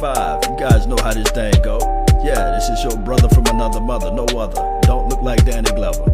95. You guys know how this thing go. Yeah, this is your brother from another mother, no other. Don't look like Danny Glover.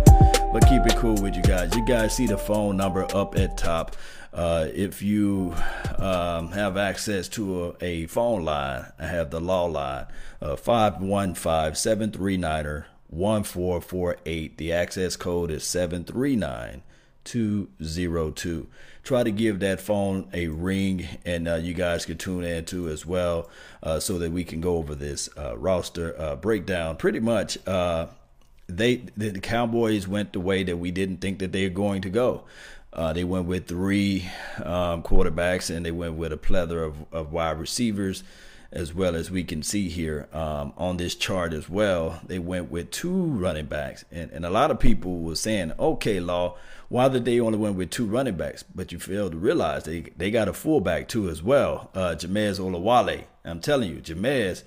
But keep it cool with you guys. You guys see the phone number up at top. Uh, if you um, have access to a, a, phone line, I have the law line, uh, 515 739 1448. The access code is 739 202. Try to give that phone a ring, and uh, you guys can tune in too as well, uh, so that we can go over this uh, roster uh, breakdown. Pretty much, uh, they the Cowboys went the way that we didn't think that they were going to go. Uh, they went with three um, quarterbacks, and they went with a plethora of, of wide receivers as well as we can see here um, on this chart as well. They went with two running backs, and, and a lot of people were saying, "Okay, Law, why did they only went with two running backs?" But you fail to realize they they got a fullback too as well, uh, Jamize Olawale. I'm telling you, Jamize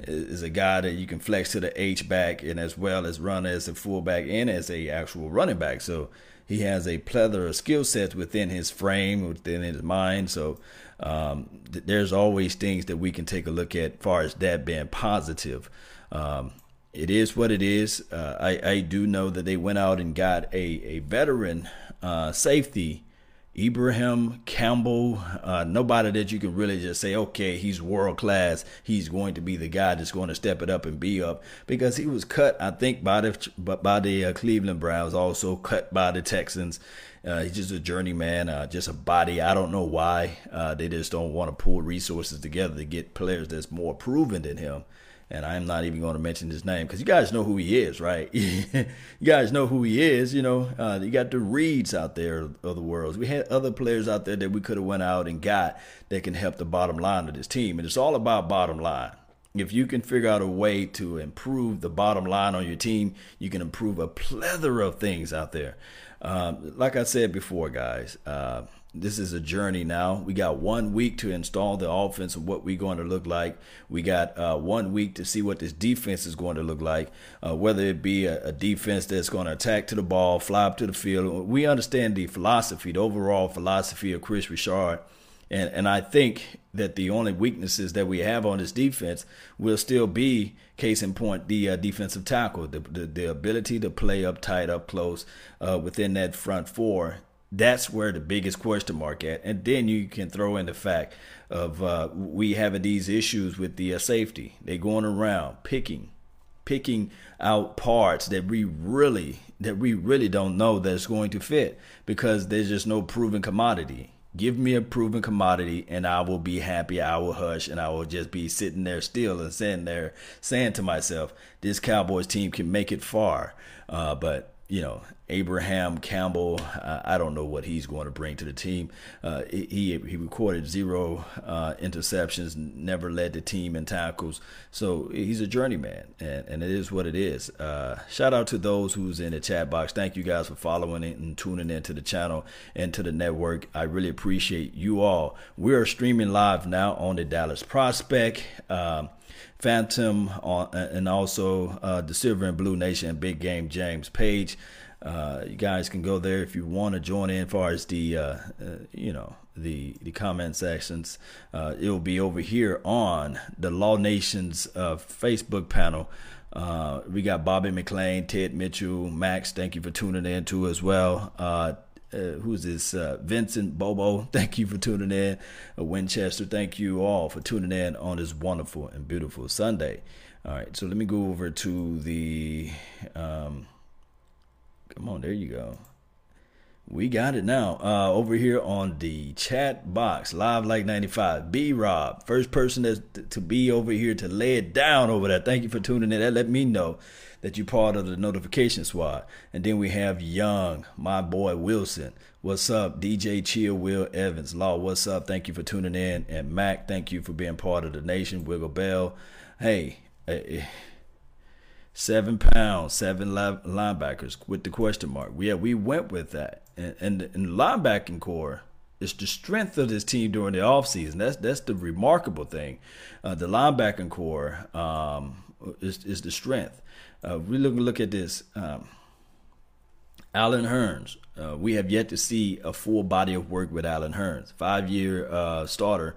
is a guy that you can flex to the H back and as well as run as a fullback and as a actual running back. So he has a plethora of skill sets within his frame, within his mind. So um, th- there's always things that we can take a look at far as that being positive. Um, it is what it is. Uh, I, I, do know that they went out and got a, a veteran uh, safety Ibraheim Campbell, uh, nobody that you can really just say, okay, he's world class. He's going to be the guy that's going to step it up and be up because he was cut, I think, by the by the uh, Cleveland Browns, also cut by the Texans. Uh, he's just a journeyman, uh, just a body. I don't know why they just don't want to pull resources together to get players that's more proven than him and I'm not even going to mention his name because you guys know who he is, right? you guys know who he is. You know, uh, you got the Reeds out there of the world. We had other players out there that we could have went out and got that can help the bottom line of this team, and it's all about bottom line. If you can figure out a way to improve the bottom line on your team, you can improve a plethora of things out there. Um, like I said before, guys. Uh, this is a journey now. We got one week to install the offense and what we're going to look like. We got uh, one week to see what this defense is going to look like, uh, whether it be a, a, defense that's going to attack to the ball, fly up to the field. We understand the philosophy, the overall philosophy of Kris Richard. And, and I think that the only weaknesses that we have on this defense will still be, case in point, the uh, defensive tackle, the, the, the ability to play up tight, up close uh, within that front four that's where the biggest question mark at. And then you can throw in the fact of uh, we having these issues with the uh, safety. They going around picking, picking out parts that we really that we really don't know that's going to fit because there's just no proven commodity. Give me a proven commodity and I will be happy. I will hush and I will just be sitting there still and sitting there saying to myself, this Cowboys team can make it far. Uh, but you know, Abraham Campbell, I don't know what he's going to bring to the team. Uh, he he recorded zero uh, interceptions, never led the team in tackles, so he's a journeyman, and, and it is what it is. Uh, shout out to those who's in the chat box. Thank you guys for following it and tuning into the channel and to the network. I really appreciate you all. We are streaming live now on the Dallas Prospect. Um, Phantom on, and also uh, the Silver and Blue Nation Big Game James page. Uh, you guys can go there if you want to join in. As far as the uh, uh, you know the the comment sections, uh, it will be over here on the Law Nation's uh, Facebook panel. we got Bobby McLean, Ted Mitchell, Max. Thank you for tuning in too as well uh, who's this? Uh, Vincent Bobo, thank you for tuning in. Uh, Winchester, thank you all for tuning in on this wonderful and beautiful Sunday. All right, so let me go over to the. Um, come on, there you go. We got it now. Uh, over here on the chat box, live like 95. B Rob, first person that's to be over here to lay it down over there. Thank you for tuning in. That let me know that you're part of the notification squad. And then we have Young, my boy Wilson. What's up? DJ Chill, Will Evans. Law, what's up? Thank you for tuning in. And Mac, thank you for being part of the nation. Wiggle Bell. Hey, hey eh, seven pounds, seven linebackers with the question mark. Yeah, we went with that and, and, and linebacking core is the strength of this team during the offseason. That's that's the remarkable thing. Uh, the linebacking core um, is is the strength. Uh, we look look at this. Um, Allen Hurns, Uh, we have yet to see a full body of work with Allen Hurns, five year uh, starter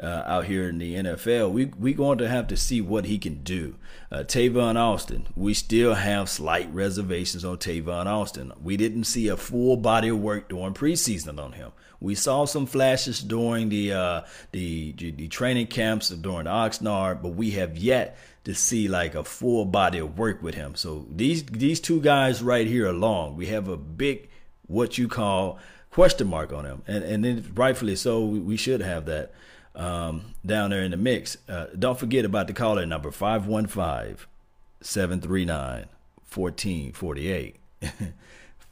uh, out here in the NFL. We we going to have to see what he can do. Uh, Tavon Austin, we still have slight reservations on Tavon Austin. We didn't see a full body of work during preseason on him. We saw some flashes during the uh, the, the training camps during Oxnard, but we have yet to see like a full body of work with him. So these these two guys right here along, we have a big what you call question mark on them, and and then rightfully so, we, we should have that um, down there in the mix. Uh, don't forget about the caller number 515 739 1448.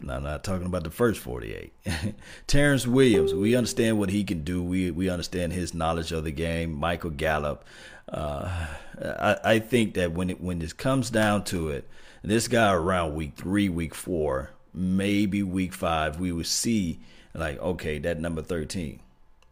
Now, I'm not talking about the first 48. Terrance Williams, we understand what he can do. We we understand his knowledge of the game. Michael Gallup. Uh, I, I think that when it when this comes down to it, this guy around week three, week four, maybe week five, we will see like okay, that number 13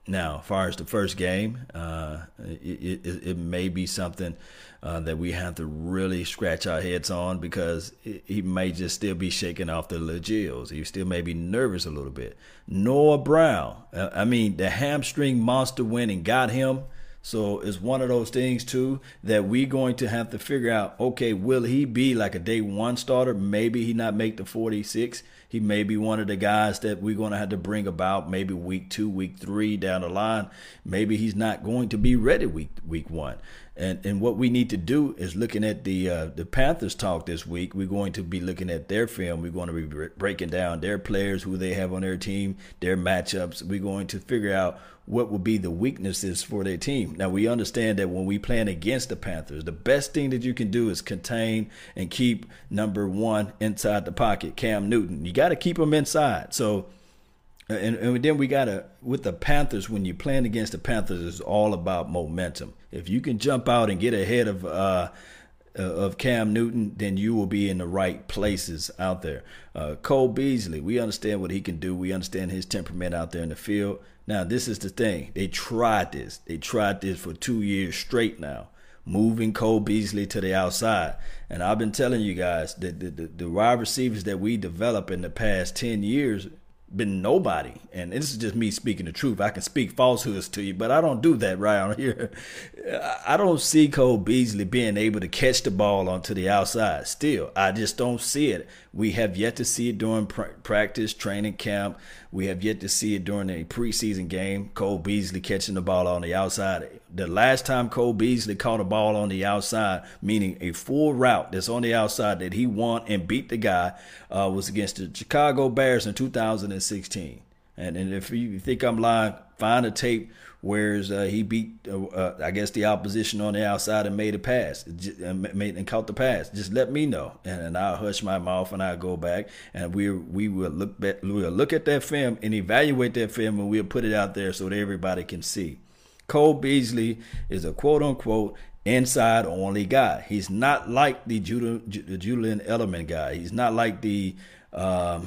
now, as far as the first game, uh, it, it, it, may be something uh, that we have to really scratch our heads on because he may just still be shaking off the legils. He still may be nervous a little bit. Noah Brown, uh, I mean, the hamstring monster went and got him. So it's one of those things too that we're going to have to figure out. Okay, will he be like a day one starter? Maybe he not make the 46. He may be one of the guys that we're going to have to bring about maybe week two, week three down the line. Maybe he's not going to be ready week week one. And and what we need to do is looking at the uh, the Panthers talk this week. We're going to be looking at their film. We're going to be breaking down their players, who they have on their team, their matchups. We're going to figure out what will be the weaknesses for their team. Now we understand that when we plan against the Panthers, the best thing that you can do is contain and keep number one inside the pocket, Cam Newton. You got to keep him inside. So, and, and then we got to with the Panthers when you plan against the Panthers, it's all about momentum. If you can jump out and get ahead of uh, of Cam Newton, then you will be in the right places out there. Uh, Cole Beasley, we understand what he can do. We understand his temperament out there in the field. Now, this is the thing. They tried this. They tried this for two years straight now, moving Cole Beasley to the outside. And I've been telling you guys that the, the, the wide receivers that we developed in the past 10 years been nobody. And this is just me speaking the truth. I can speak falsehoods to you, but I don't do that right on here. I don't see Cole Beasley being able to catch the ball onto the outside. Still, I just don't see it. We have yet to see it during practice, training camp. We have yet to see it during a preseason game. Cole Beasley catching the ball on the outside. The last time Cole Beasley caught a ball on the outside, meaning a full route that's on the outside that he won and beat the guy, uh, was against the Chicago Bears in 2016. And, and if you think I'm lying, find a tape whereas uh, he beat, uh, uh, I guess, the opposition on the outside and made a pass, and made and caught the pass. Just let me know, and, and I'll hush my mouth and I'll go back and we we will look back, we'll look at that film and evaluate that film and we'll put it out there so that everybody can see. Cole Beasley is a quote unquote inside only guy. He's not like the Julian Edelman guy. He's not like the um,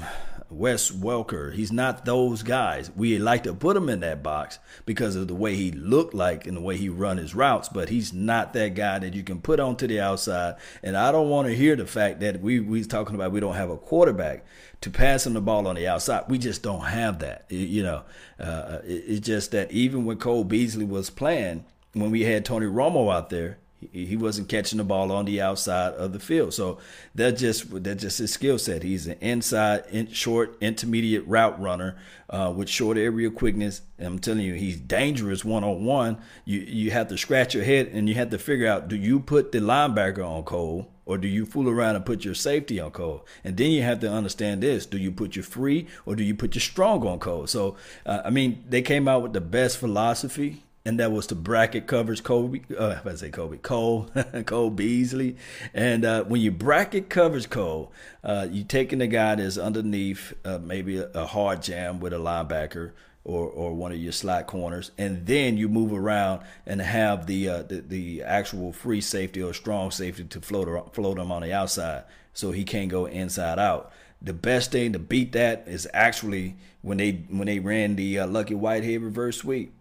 Wes Welker. He's not those guys. We like to put him in that box because of the way he looked like and the way he run his routes, but he's not that guy that you can put onto the outside. And I don't want to hear the fact that we we talking about we don't have a quarterback to pass him the ball on the outside. We just don't have that. You know, uh, it's just that even when Cole Beasley was playing, when we had Tony Romo out there, he wasn't catching the ball on the outside of the field. So that just that just his skill set. He's an inside, in, short, intermediate route runner uh, with short area quickness. And I'm telling you, he's dangerous one on one. You you have to scratch your head and you have to figure out: do you put the linebacker on Cole? Or do you fool around and put your safety on Cole? And then you have to understand this: Do you put your free or do you put your strong on Cole? So, uh, I mean, they came out with the best philosophy and that was the bracket covers Kobe. Uh, I say Kobe, Cole, Cole Beasley, and uh, when you bracket covers Cole, uh, you taking the guy that's underneath uh, maybe a, a, hard jam with a linebacker or or one of your slot corners, and then you move around and have the uh, the, the, actual free safety or strong safety to float float him on the outside, so he can't go inside out. The best thing to beat that is actually when they when they ran the uh, Lucky Whitehead reverse sweep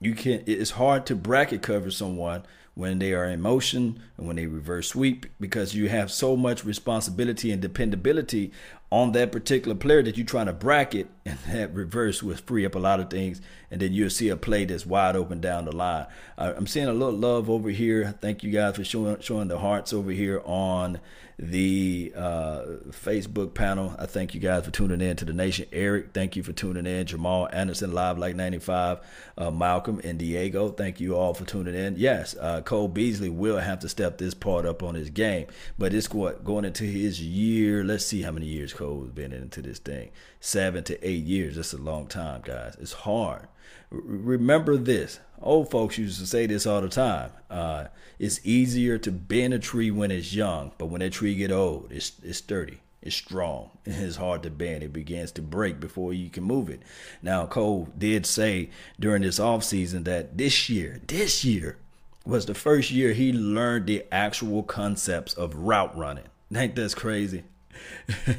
you can it's hard to bracket cover someone when they are in motion and when they reverse sweep because you have so much responsibility and dependability on that particular player that you're trying to bracket, and that reverse will free up a lot of things, and then you'll see a play that's wide open down the line. I'm seeing a little love over here. Thank you guys for showing showing the hearts over here on the uh, Facebook panel. I thank you guys for tuning in to the nation. Eric, thank you for tuning in. Jamal Anderson, Live Like 95. Uh, Malcolm and Diego, thank you all for tuning in. Yes, uh, Cole Beasley will have to step this part up on his game, but it's what going into his year. Let's see how many years Cole's been into this thing. Seven to eight years. That's a long time, guys. It's hard. R- remember this. Old folks used to say this all the time. Uh, it's easier to bend a tree when it's young, but when that tree get old, it's it's sturdy, it's strong, and it's hard to bend. It begins to break before you can move it. Now, Cole did say during this off season that this year, this year was the first year he learned the actual concepts of route running. Ain't that's crazy?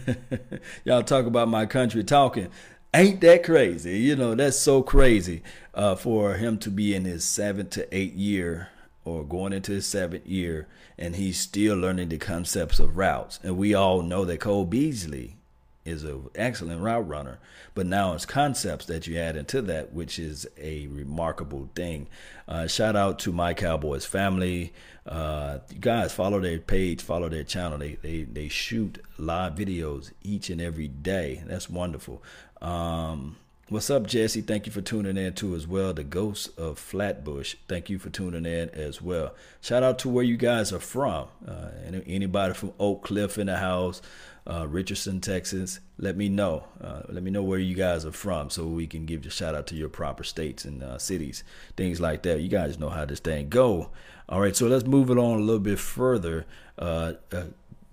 Y'all talk about my country talking. Ain't that crazy? You know, that's so crazy uh, for him to be in his seventh to eighth year or going into his seventh year and he's still learning the concepts of routes. And we all know that Cole Beasley is an excellent route runner, but now it's concepts that you add into that, which is a remarkable thing. Uh, shout out to my Cowboys family. Uh, you guys follow their page, follow their channel. They, they they shoot live videos each and every day. That's wonderful. Um, What's up, Jesse? Thank you for tuning in too as well. The Ghost of Flatbush. Thank you for tuning in as well. Shout out to where you guys are from. Uh, anybody from Oak Cliff in the house, uh, Richardson, Texas. Let me know. Uh, let me know where you guys are from so we can give you a shout out to your proper states and uh, cities, things like that. You guys know how this thing go. All right, so let's move it on a little bit further. Uh, uh,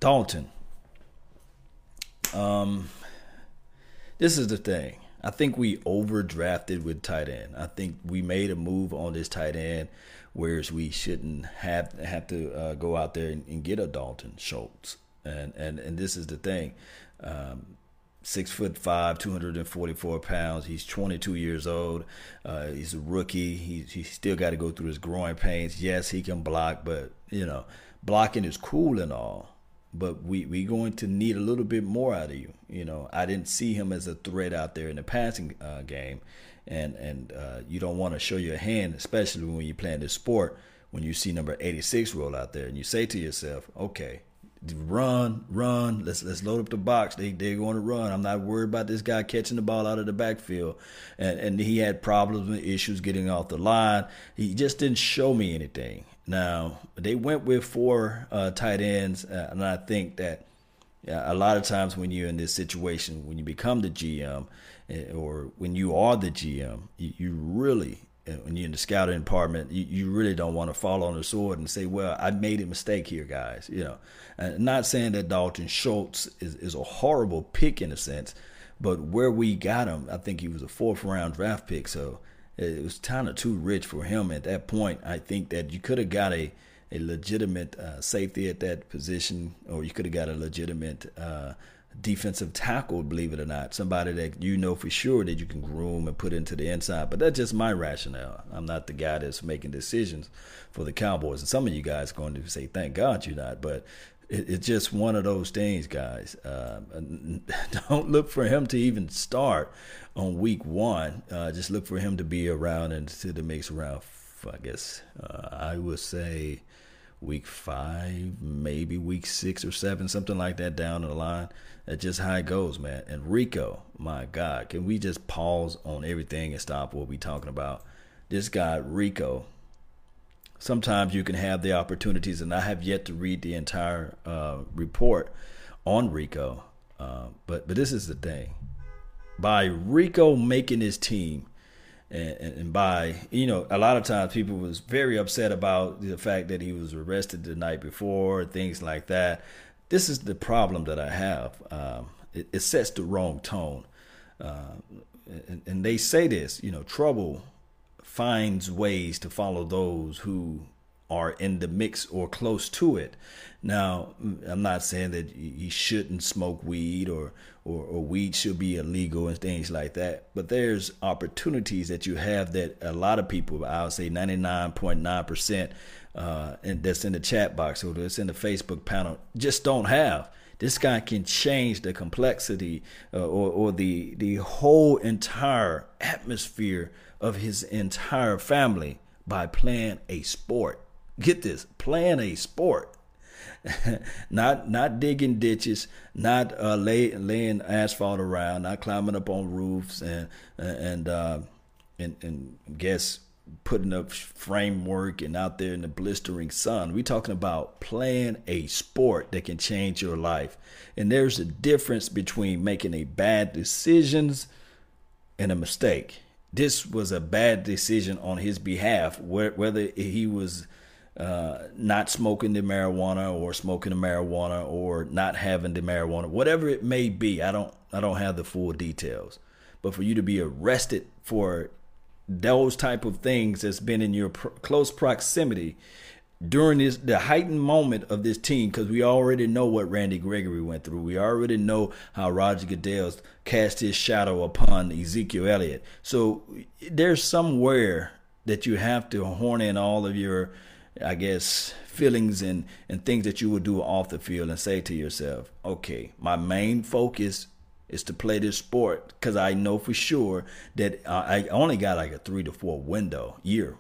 Dalton. Um, this is the thing I think we overdrafted with tight end. I think we made a move on this tight end, whereas we shouldn't have have to uh, go out there and, and, get a Dalton Schultz. And and and this is the thing. Um, six foot five, 244 pounds. He's 22 years old. Uh, he's a rookie. He's, he's still got to go through his growing pains. Yes, he can block, but you know, blocking is cool and all but we we going to need a little bit more out of you. You know, I didn't see him as a threat out there in the passing uh, game, and and uh, you don't want to show your hand, especially when you're playing this sport. When you see number 86 roll out there, and you say to yourself, "Okay, run, run. Let's let's load up the box. They they're going to run. I'm not worried about this guy catching the ball out of the backfield. And and he had problems and issues getting off the line. He just didn't show me anything. Now they went with four uh, tight ends, uh, and I think that a lot of times when you're in this situation, when you become the GM, eh, or when you are the GM, you, you really uh, when you're in the scouting department, you, you really don't want to fall on the sword and say, "Well, I made a mistake here, guys." You know, and not saying that Dalton Schultz is, is a horrible pick in a sense, but where we got him, I think he was a fourth round draft pick, so it was kind of too rich for him at that point. I think that you could have got a a legitimate uh, safety at that position, or you could have got a legitimate uh, defensive tackle, believe it or not, somebody that you know for sure that you can groom and put into the inside. But that's just my rationale. I'm not the guy that's making decisions for the Cowboys, and some of you guys are going to say, "Thank God you're not," but it's just one of those things, guys. Uh, don't look for him to even start on week one. Uh, just look for him to be around and to the mix around. I guess uh, I would say week five, maybe week six or seven, something like that down the line. That's just how it goes, man. And Rico, my God, can we just pause on everything and stop what we're talking about? This guy Rico. Sometimes you can have the opportunities, and I have yet to read the entire uh, report on Rico. Uh, but but this is the thing by Rico making his team, and, and, by you know a lot of times people was very upset about the fact that he was arrested the night before, things like that. This is the problem that I have. Um, it, it, sets the wrong tone, uh, and, and they say this. You know, trouble finds ways to follow those who are in the mix or close to it. Now, I'm not saying that you shouldn't smoke weed or, or, or, weed should be illegal and things like that, but there's opportunities that you have that a lot of people, I would say 99.9%, uh, and that's in the chat box or that's in the Facebook panel just don't have. This guy can change the complexity uh, or, or the the whole entire atmosphere of his entire family by playing a sport. Get this, playing a sport. not not digging ditches, not uh, lay, laying asphalt around, not climbing up on roofs and and uh, and and guess putting up framework and out there in the blistering sun. We're talking about playing a sport that can change your life. And there's a difference between making a bad decisions and a mistake. This was a bad decision on his behalf, whether he was uh, not smoking the marijuana or smoking the marijuana or not having the marijuana, whatever it may be. I don't I don't have the full details. But for you to be arrested for those type of things that's been in your pr- close proximity during this the heightened moment of this team because we already know what Randy Gregory went through. We already know how Roger Goodell's cast his shadow upon Ezekiel Elliott. So there's somewhere that you have to horn in all of your, I guess, feelings and and things that you would do off the field and say to yourself, okay, my main focus is to play this sport because I know for sure that uh, I only got like a three to four window year.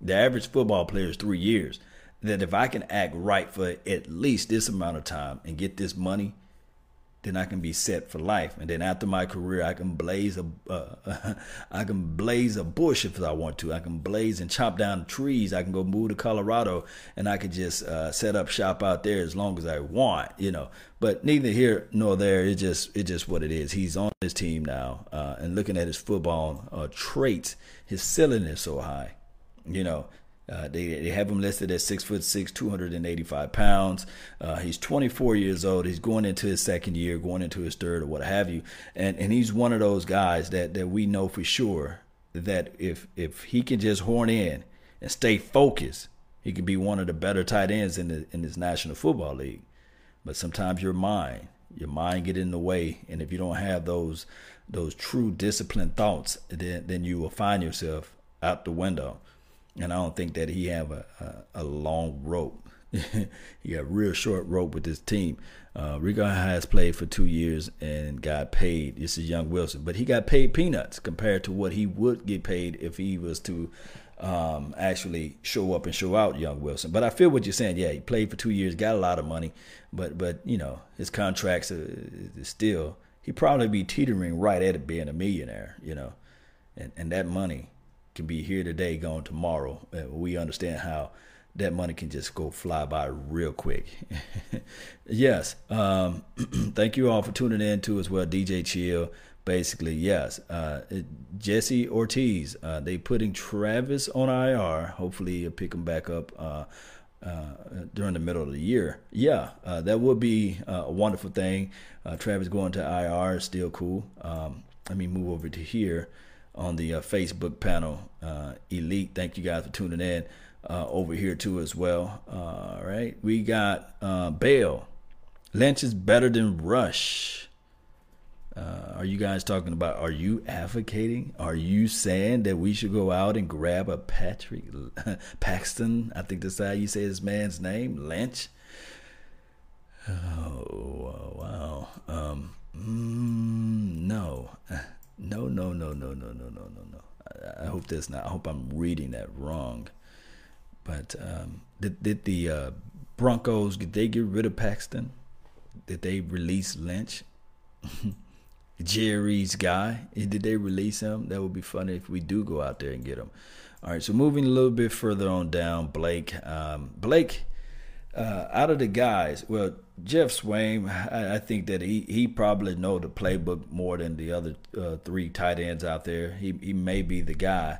The average football player is three years. That if I can act right for at least this amount of time and get this money, then I can be set for life. And then after my career, I can blaze a, uh, I can blaze a bush if I want to. I can blaze and chop down trees. I can go move to Colorado and I can just uh, set up shop out there as long as I want, you know. But neither here nor there. It's just it's just what it is. He's on his team now, uh, and looking at his football uh, traits, his ceiling is so high. You know, uh, they, they have him listed at six foot six, 285 pounds. Uh, he's 24 years old. He's going into his second year, going into his third, or what have you. And and he's one of those guys that that we know for sure that if if he can just horn in and stay focused, he could be one of the better tight ends in the in this National Football League. But sometimes your mind, your mind get in the way, and if you don't have those those true disciplined thoughts, then then you will find yourself out the window and I don't think that he have a a, a long rope. he got real short rope with this team. Uh, Rico has played for two years and got paid. This is young Wilson, but he got paid peanuts compared to what he would get paid if he was to um, actually show up and show out young Wilson. But I feel what you're saying. Yeah, he played for two years, got a lot of money, but but you know his contracts are, still he probably be teetering right at being a millionaire. You know, and and that money can be here today, gone tomorrow. we understand how that money can just go fly by real quick. yes. Um, thank you all for tuning in to as well. DJ Chill. Basically, yes. Uh, Jesse Ortiz. Uh, they putting Travis on IR. Hopefully, you'll pick him back up. Uh, uh, during the middle of the year. Yeah, uh, that would be uh, a wonderful thing. Uh, Travis going to IR is still cool. Um, let me move over to here on the uh, Facebook panel. Uh, Elite, thank you guys for tuning in uh, over here too as well. All right, we got uh, Bale. Lynch is better than Rush. Uh, are you guys talking about? Are you advocating? Are you saying that we should go out and grab a Patrick Paxton? I think that's how you say his man's name, Lynch. Oh wow. Um, mm, no. No, no, no, no, no, no, no, no, no. I, I hope that's not. I hope I'm reading that wrong. But um, did did the uh, Broncos did they get rid of Paxton? Did they release Lynch? Jerry's guy. Did they release him? That would be funny if we do go out there and get him. All right. So moving a little bit further on down, Blake. Um, Blake uh, out of the guys, well, Geoff Swaim, I, I, think that he, he probably know the playbook more than the other uh, three tight ends out there. He he may be the guy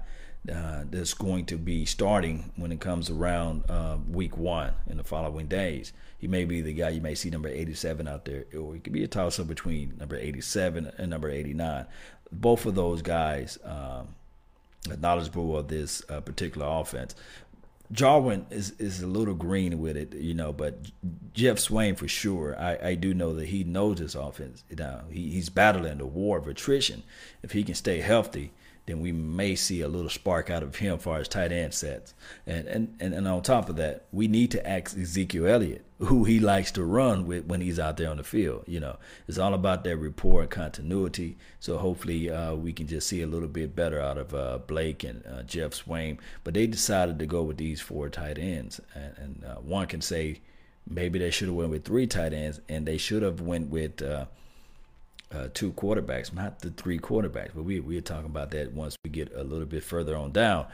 uh, that's going to be starting when it comes around uh, week one in the following days. He may be the guy you may see number 87 out there, or it could be a toss up between number 87 and number 89. Both of those guys. Um, knowledgeable of this uh, particular offense. Jarwin is is a little green with it, you know, but Geoff Swaim for sure. I, I do know that he knows his offense. You know, he, he's battling the war of attrition. If he can stay healthy, then we may see a little spark out of him as far as tight end sets. And, and, and, and on top of that, we need to ask Ezekiel Elliott who he likes to run with when he's out there on the field. You know, it's all about that rapport and continuity. So hopefully uh, we can just see a little bit better out of uh, Blake and uh, Geoff Swaim. But they decided to go with these four tight ends, and, and uh, one can say maybe they should have went with three tight ends, and they should have went with uh, uh, two quarterbacks, not the three quarterbacks. But we we're talking about that once we get a little bit further on down.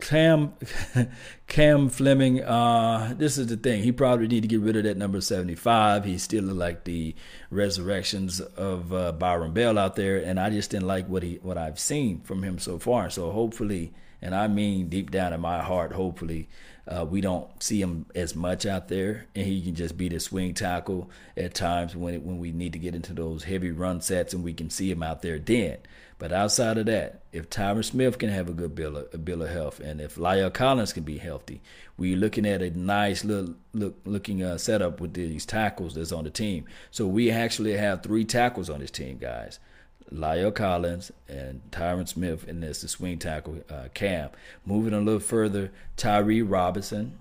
Cam Cam Fleming, uh, this is the thing. He probably need to get rid of that number 75. He's still like the resurrections of uh, Byron Bell out there, and I just didn't like what he what I've seen from him so far. So hopefully, and I mean deep down in my heart, hopefully uh, we don't see him as much out there, and he can just be the swing tackle at times when it, when we need to get into those heavy run sets, and we can see him out there then. But outside of that, if Tyron Smith can have a good bill of, a bill of health, and if La'el Collins can be healthy, we're looking at a nice little look looking uh, setup with these tackles that's on the team. So we actually have three tackles on this team, guys. La'el Collins and Tyron Smith, and there's the swing tackle uh, Cam. Moving a little further, Tyree Robinson.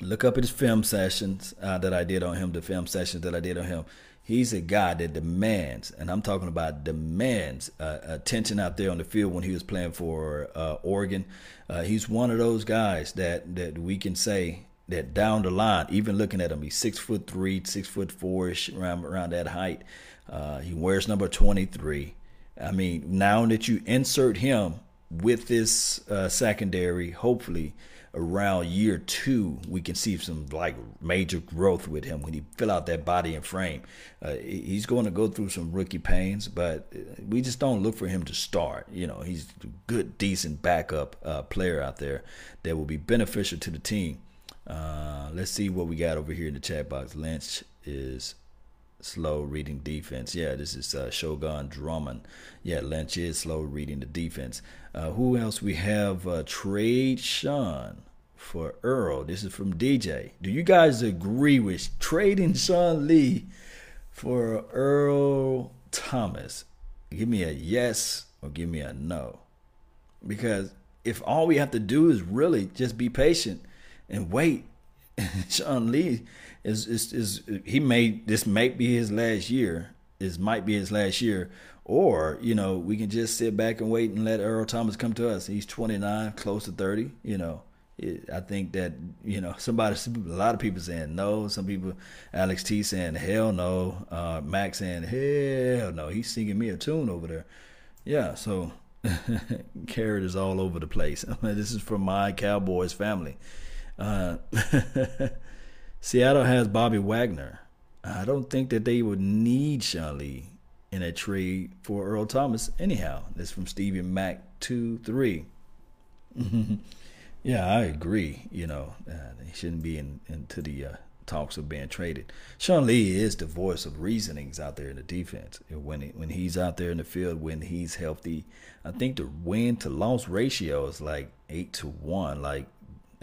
Look up his film sessions uh, that I did on him, the film sessions that I did on him. He's a guy that demands, and I'm talking about demands uh, attention out there on the field when he was playing for uh, Oregon. Uh, he's one of those guys that that we can say that down the line, even looking at him, he's six foot three, six foot four ish around around that height. Uh, he wears number 23. I mean, now that you insert him with this uh, secondary, hopefully around year two, we can see some like major growth with him when he fill out that body and frame. Uh, he's going to go through some rookie pains, but we just don't look for him to start. You know, he's a good, decent backup uh, player out there that will be beneficial to the team. Uh, let's see what we got over here in the chat box. Lynch is slow reading defense. Yeah, this is uh, Shogun Drummond. Yeah, Lynch is slow reading the defense. Uh, who else we have? Uh, trade Sean for Earl. This is from DJ. Do you guys agree with trading Sean Lee for Earl Thomas? Give me a yes or give me a no. Because if all we have to do is really just be patient and wait, Sean Lee is is is he may this might be his last year. This might be his last year, or you know we can just sit back and wait and let Earl Thomas come to us. He's 29, close to 30. You know, it, I think that you know somebody, a lot of people saying no. Some people, Alex T saying hell no. Uh, Max saying hell no. He's singing me a tune over there. Yeah, so carrot is all over the place. this is from my Cowboys family. Uh, Seattle has Bobby Wagner. I don't think that they would need Sean Lee in a trade for Earl Thomas anyhow. This from Stevie Mac two three. yeah, I agree. You know, uh, he shouldn't be in into the uh, talks of being traded. Sean Lee is the voice of reasonings out there in the defense. When he, when he's out there in the field, when he's healthy, I think the win to loss ratio is like eight to one, like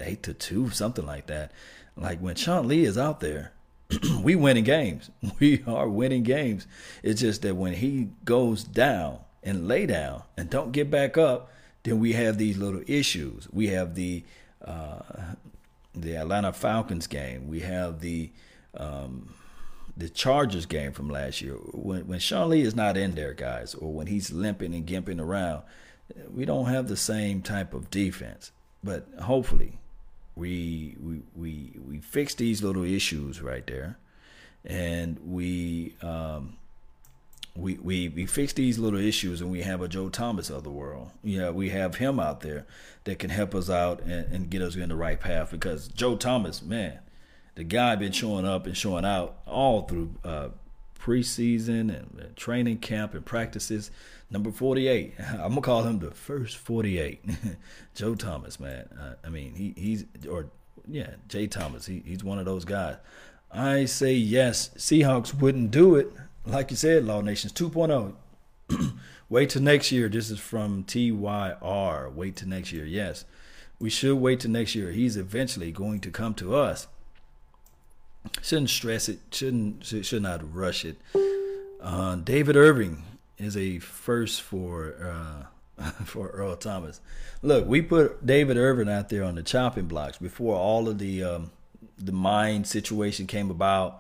eight to two, something like that. Like when Sean Lee is out there, we winning games. We are winning games. It's just that when he goes down and lay down and don't get back up, then we have these little issues. We have the uh, the Atlanta Falcons game. We have the um, the Chargers game from last year. When when Sean Lee is not in there, guys, or when he's limping and gimping around, we don't have the same type of defense. But hopefully, we we we we fix these little issues right there, and we um, we we we fix these little issues, and we have a Joe Thomas of the world. Yeah, we have him out there that can help us out and, and get us in the right path. Because Joe Thomas, man, the guy been showing up and showing out all through uh, preseason and training camp and practices number 48. I'm to call him the first 48. Joe Thomas, man. Uh, I mean, he he's, or yeah, Jay Thomas. He, he's one of those guys. I say yes. Seahawks wouldn't do it. Like you said, Law Nations 2.0. wait till next year. This is from TYR. Wait till next year. Yes. We should wait till next year. He's eventually going to come to us. Shouldn't stress it. Shouldn't should not rush it. Uh, David Irving is a first for uh, for Earl Thomas. Look, we put David Irving out there on the chopping blocks before all of the um, the mine situation came about,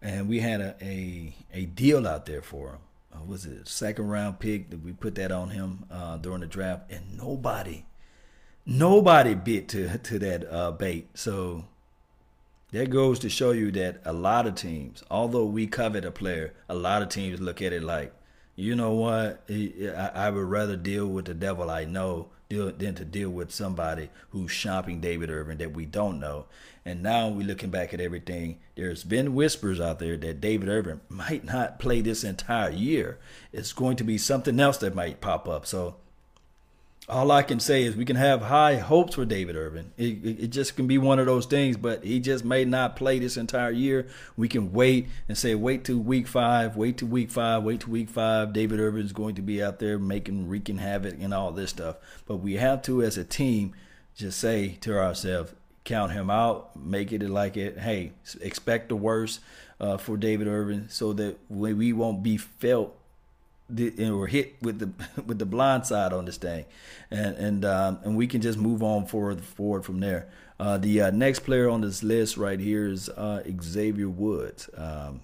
and we had a a, a deal out there for him. Uh, was it second round pick that we put that on him uh, during the draft, and nobody, nobody bit to to that uh, bait. So that goes to show you that a lot of teams, although we covet a player, a lot of teams look at it like, you know what, I, would rather deal with the devil I know than to deal with somebody who's shopping David Irving that we don't know. And now we're looking back at everything. There's been whispers out there that David Irvin might not play this entire year. It's going to be something else that might pop up. So all I can say is we can have high hopes for David Irving. It, it, just can be one of those things, but he just may not play this entire year. We can wait and say, wait to week five, wait to week five, wait to week five. David Irving is going to be out there making, wreaking havoc and all this stuff. But we have to, as a team, just say to ourselves, count him out, make it like it. Hey, expect the worst uh, for David Irving, so that we won't be felt or hit with the with the blind side on this thing, and and um, and we can just move on forward forward from there. Uh, the uh, next player on this list right here is uh, Xavier Woods, um,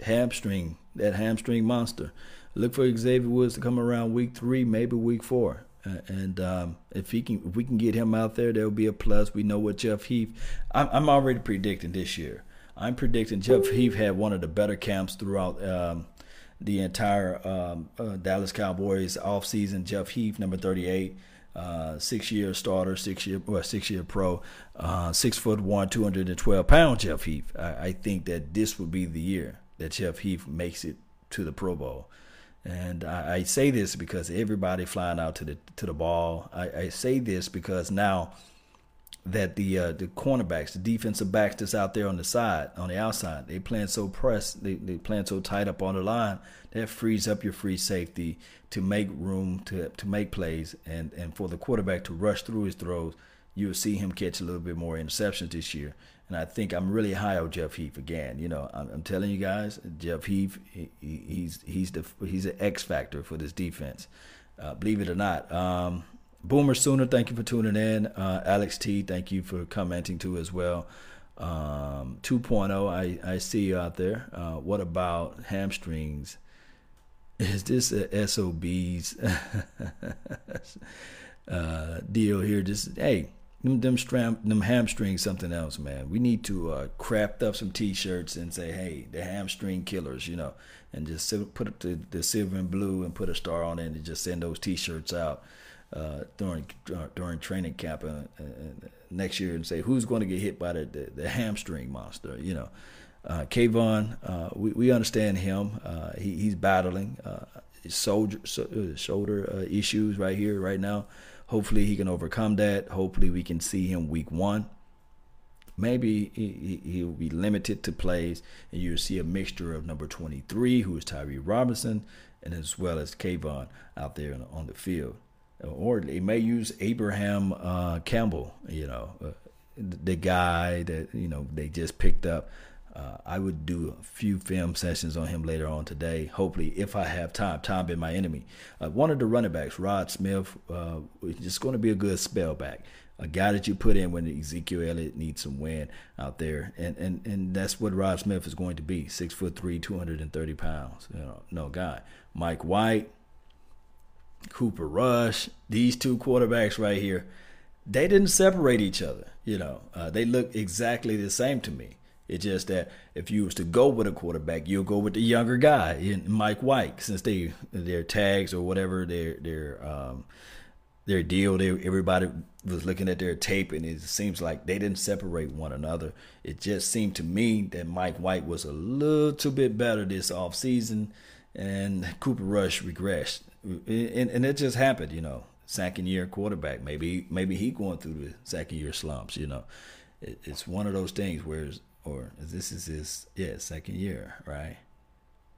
hamstring that hamstring monster. Look for Xavier Woods to come around week three, maybe week four. and um, if he can, if we can get him out there, there'll be a plus. We know what Jeff Heath. I'm, I'm already predicting this year. I'm predicting Jeff Heath had one of the better camps throughout um, the entire um, uh, Dallas Cowboys offseason. Jeff Heath, number 38, uh, six year starter, six year well, six year pro, uh, six foot one, 212 pound Jeff Heath. I, I, think that this would be the year that Jeff Heath makes it to the Pro Bowl. And I, I say this because everybody flying out to the to the ball. I, I say this because now that the uh, the cornerbacks, the defensive backs that's out there on the side, on the outside, they playing so pressed, they they playing so tight up on the line that frees up your free safety to make room to to make plays and and for the quarterback to rush through his throws. You'll see him catch a little bit more interceptions this year, and I think I'm really high on Jeff Heath again. You know, I'm, I'm telling you guys, Jeff Heath, he, he's he's the he's an X factor for this defense. Uh, believe it or not. Um, Boomer Sooner, thank you for tuning in. Uh, Alex T, thank you for commenting too as well. Um, 2.0, I, I see you out there. Uh, what about hamstrings? Is this a SOB's uh, deal here? Just hey, them them, stram, them hamstrings something else, man. We need to uh, craft up some T-shirts and say, hey, the hamstring killers, you know, and just put up the, the silver and blue and put a star on it and just send those T-shirts out uh, during uh, during training camp uh, uh, next year and say who's going to get hit by the, the, the hamstring monster. You know, uh, Kavon, uh, we we understand him. Uh, he, he's battling soldier, shoulder issues right here right now. Hopefully he can overcome that. Hopefully we can see him week one. Maybe he, he'll be limited to plays, and you'll see a mixture of number 23, who is Tyree Robinson, and as well as Kavon out there on the field or they may use Abraham uh, Campbell, you know, uh, the guy that you know they just picked up. Uh, I would do a few film sessions on him later on today. Hopefully, if I have time, time been my enemy. Uh, one of the running backs, Rod Smith, uh, is just going to be a good spell back. A guy that you put in when Ezekiel Elliott needs some wind out there, and and and that's what Rod Smith is going to be. Six foot three, two hundred and thirty pounds. You know, no guy. Mike White, Cooper Rush, these two quarterbacks right here, they didn't separate each other. You know, uh, they look exactly the same to me. It's just that if you was to go with a quarterback, you'll go with the younger guy, Mike White, since they their tags or whatever their their um, their deal. They, everybody was looking at their tape, and it seems like they didn't separate one another. It just seemed to me that Mike White was a little bit better this off season, and Cooper Rush regressed and, and it just happened, you know. Second year quarterback, maybe maybe he going through the second year slumps, you know. It, it's one of those things where, or this is his yeah second year, right?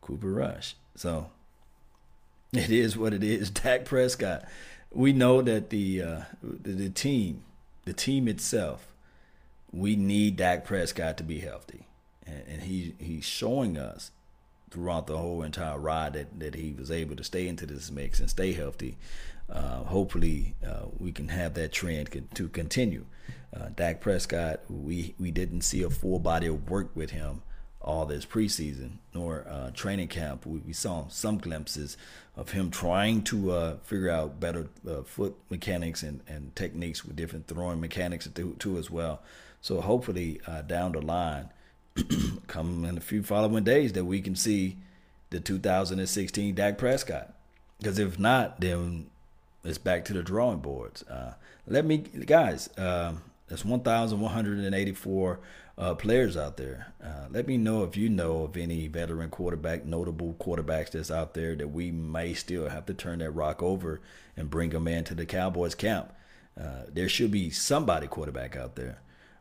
Cooper Rush. So it is what it is. Dak Prescott. We know that the uh, the, the team, the team itself, we need Dak Prescott to be healthy, and, and he he's showing us throughout the whole entire ride that, that he was able to stay into this mix and stay healthy. Uh, hopefully, uh, we can have that trend to continue. Uh, Dak Prescott, we we didn't see a full body of work with him all this preseason nor uh, training camp. We, we, saw some glimpses of him trying to uh, figure out better uh, foot mechanics and, and techniques with different throwing mechanics too, too as well. So hopefully uh, down the line, come in a few following days, that we can see the 2016 Dak Prescott. Because if not, then it's back to the drawing boards. Uh, let me, guys. Um, that's 1,184 uh, players out there. Uh, let me know if you know of any veteran quarterback, notable quarterbacks that's out there that we may still have to turn that rock over and bring them into the Cowboys camp. Uh, there should be somebody quarterback out there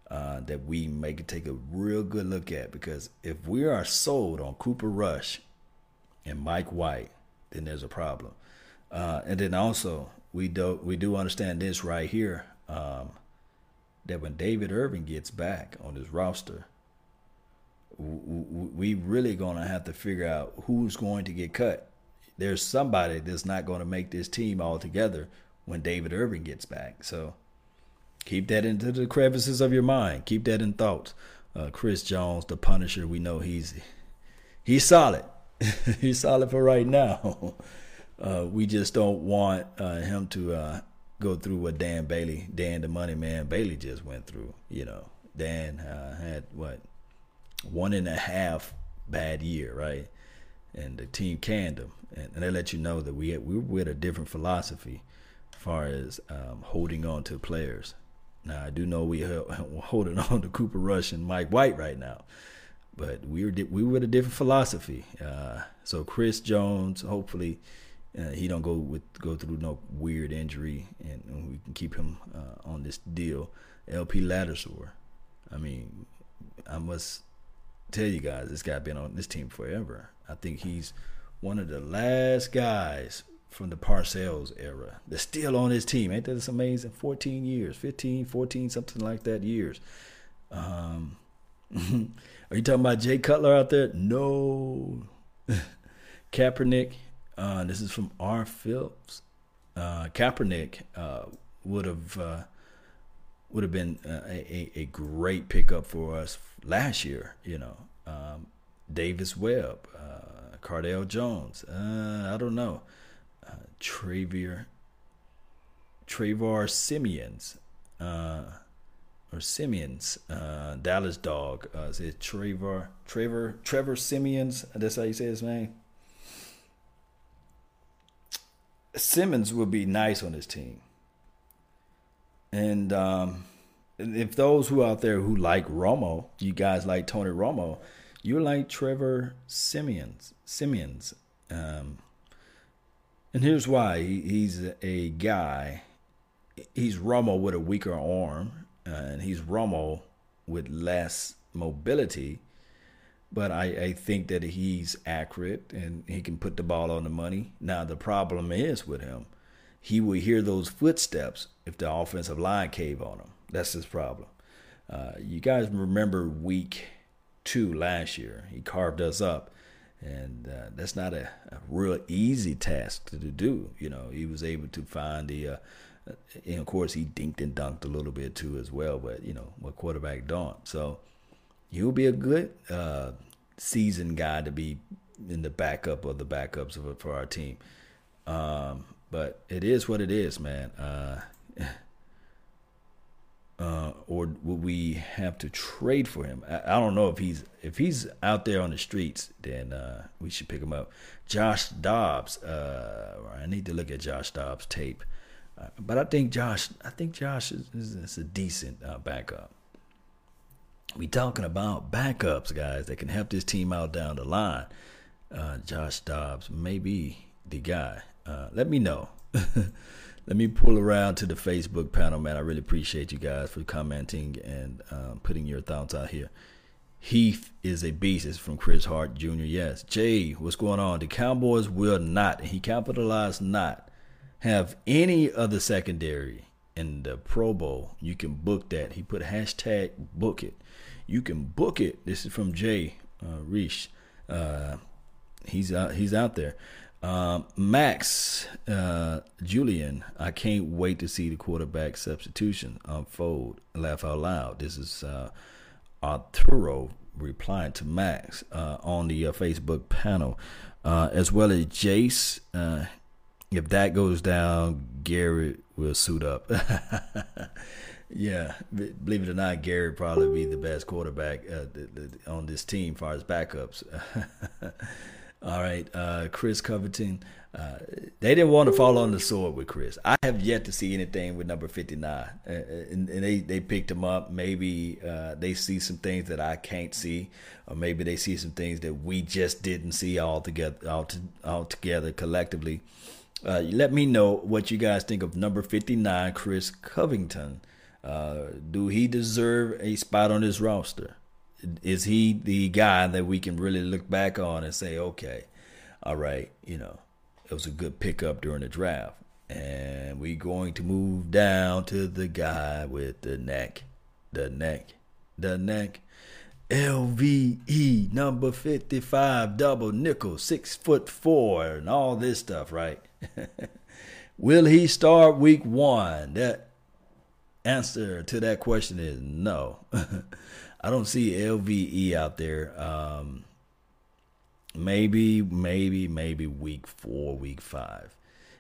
uh, that we may take a real good look at because if we are sold on Cooper Rush and Mike White, then there's a problem. Uh, and then also we do we do understand this right here. Um, that when David Irving gets back on his roster, we really gonna have to figure out who's going to get cut. There's somebody that's not going to make this team altogether when David Irving gets back. So keep that into the crevices of your mind. Keep that in thoughts. Uh, Chris Jones, the Punisher, we know he's he's solid. he's solid for right now. Uh, we just don't want uh, him to uh, go through what Dan Bailey, Dan the Money Man Bailey just went through. You know, Dan uh, had what one and a half bad year, right? And the team canned him, and, and they let you know that we had, we were with a different philosophy as far as um, holding on to players. Now I do know we are holding on to Cooper Rush and Mike White right now, but we were we were with a different philosophy. Uh, so Chris Jones, hopefully uh, he don't go with go through no weird injury, and, and we can keep him uh, on this deal. LP Ladouceur, I mean, I must tell you guys, this guy been on this team forever. I think he's one of the last guys from the Parcells era They're still on his team. Ain't that amazing? 14 years, 15, 14, something like that years. Um, are you talking about Jay Cutler out there? No. Kaepernick, uh, this is from R. Phillips. Uh, Kaepernick uh, would have uh, would have been uh, a, a great pickup for us last year. You know, um, Davis Webb, uh, Cardale Jones. I don't know. Uh, Travier, Trevor Siemians, or Simeons, Dallas Dog. is it Trevor? Trevor Trevor Siemians? That's how you say his name. Simmons would be nice on his team. And um, if those who out there who like Romo, you guys like Tony Romo, you like Trevor Simeons. Simeons. Um, and here's why. He, he's a guy. He's Romo with a weaker arm, uh, and he's Romo with less mobility but I, I think that he's accurate and he can put the ball on the money. Now the problem is with him, he will hear those footsteps if the offensive line cave on him. That's his problem. Uh, you guys remember week two last year? He carved us up, and uh, that's not a, a, real easy task to do. You know, he was able to find the. Uh, and of course, he dinked and dunked a little bit too as well. But you know, what quarterback don't. So he'll be a good uh, seasoned guy to be in the backup of the backups of, for our team. Um, but it is what it is, man. Uh, uh, or would we have to trade for him? I, I, don't know if he's if he's out there on the streets, then uh, we should pick him up. Josh Dobbs. Uh, I need to look at Josh Dobbs tape, uh, but I think Josh. I think Josh is, is, is a decent uh, backup we talking about backups, guys, that can help this team out down the line. Uh, Josh Dobbs may be the guy. Let me know. let me pull around to the Facebook panel, man. I really appreciate you guys for commenting and um, putting your thoughts out here. Heath is a beast. It's from Chris Hart Jr. Yes. Jay, what's going on? The Cowboys will not, he capitalized not, have any other secondary in the Pro Bowl. You can book that. He put hashtag book it you can book it. This is from Jay uh, Reich. Uh, he's out. He's out there. Um, Max uh, Julian, I can't wait to see the quarterback substitution unfold. Laugh out loud. This is uh, Arturo replying to Max uh, on the uh, Facebook panel, uh, as well as Jace. Uh, if that goes down, Garrett will suit up. yeah, believe it or not, Garrett probably be the best quarterback on this team, as far as backups. All right, uh, Chris Covington. Uh, they didn't want to fall on the sword with Chris. I have yet to see anything with number 59. Uh, and, and, they, they picked him up. Maybe uh, they see some things that I can't see, or maybe they see some things that we just didn't see all together, all, to, all together collectively. Uh, let me know what you guys think of number 59, Chris Covington. Uh, do he deserve a spot on this roster? Is he the guy that we can really look back on and say, okay, all right, you know, it was a good pickup during the draft. And we're going to move down to the guy with the neck, the neck, the neck. LVE number 55, double nickel, six foot four, and all this stuff, right? Will he start week one? That answer to that question is no. I don't see LVE out there. Um, maybe, maybe, maybe week four, week five,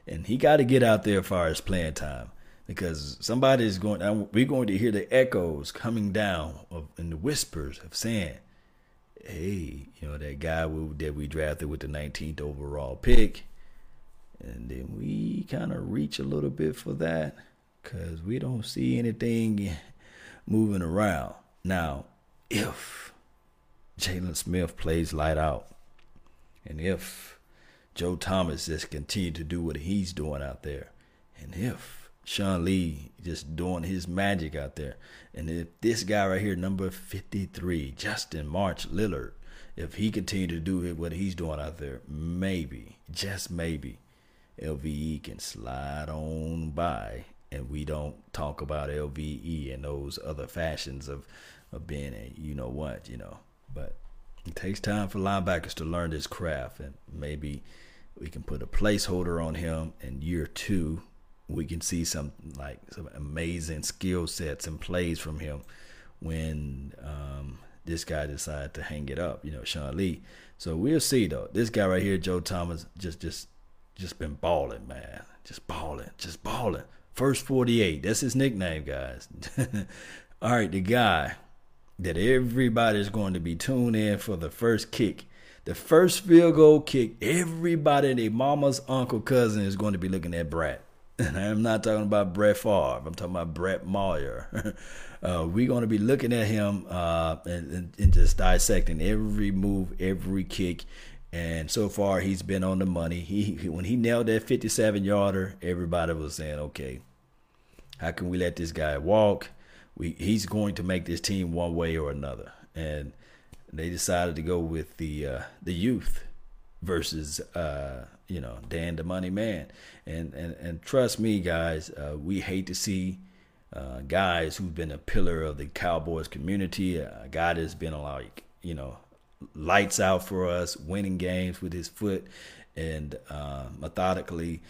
and he got to get out there as far as playing time because somebody is going. We're going to hear the echoes coming down of and the whispers of saying, "Hey, you know that guy that we drafted with the 19th overall pick." And then we kind of reach a little bit for that because we don't see anything moving around. Now, if Jaylon Smith plays light out, and if Joe Thomas just continue to do what he's doing out there, and if Sean Lee just doing his magic out there, and if this guy right here, number 53, Justin March Lillard, if he continue to do what he's doing out there, maybe, just maybe, LVE can slide on by and we don't talk about LVE and those other fashions of of being a you know what, you know. But it takes time for linebackers to learn this craft, and maybe we can put a placeholder on him in year two. We can see some like some amazing skill sets and plays from him when um, this guy decided to hang it up. You know, Sean Lee. So we'll see though. This guy right here, Joe Thomas, just just just been balling, man. Just balling, just balling. First 48. That's his nickname, guys. All right, the guy that everybody's going to be tuned in for the first kick. The first field goal kick, everybody, their mama's uncle, cousin is going to be looking at Brett. And I'm not talking about Brett Favre. I'm talking about Brett Maher. uh, we're going to be looking at him uh, and, and, and just dissecting every move, every kick. And so far, he's been on the money. He, he when he nailed that 57 yarder, everybody was saying, "Okay, how can we let this guy walk?" we he's going to make this team one way or another. And they decided to go with the uh, the youth versus uh, you know Dan the Money Man. And and and trust me, guys, uh, we hate to see uh, guys who've been a pillar of the Cowboys community, a guy that's been like you know lights out for us, winning games with his foot and uh, methodically.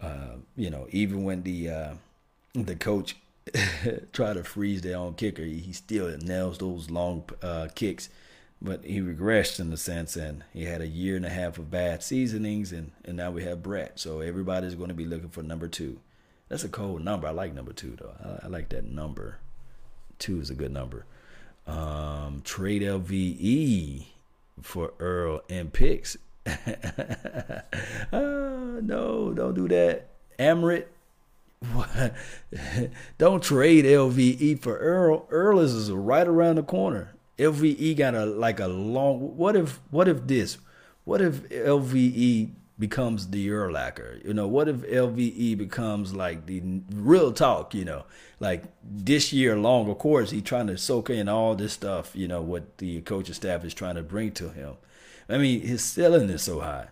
Uh, you know, even when the the coach try to freeze their own kicker. He still nails those long uh, kicks, but he regressed in a sense, and he had a year and a half of bad seasonings, and, and now we have Brett. So everybody's going to be looking for number two. That's a cold number. I like number two though. I, I like that number. Two is a good number. Um, trade LVE for Earl and picks. uh, no, don't do that. Amrit Don't trade LVE for Earl. Earl is right around the corner. LVE got a like a long. What if what if this? What if LVE becomes the Urlacher? You know, what if LVE becomes like the real talk? You know, like this year long. Of course, he's trying to soak in all this stuff. You know what the coaching staff is trying to bring to him. I mean, his ceiling is so high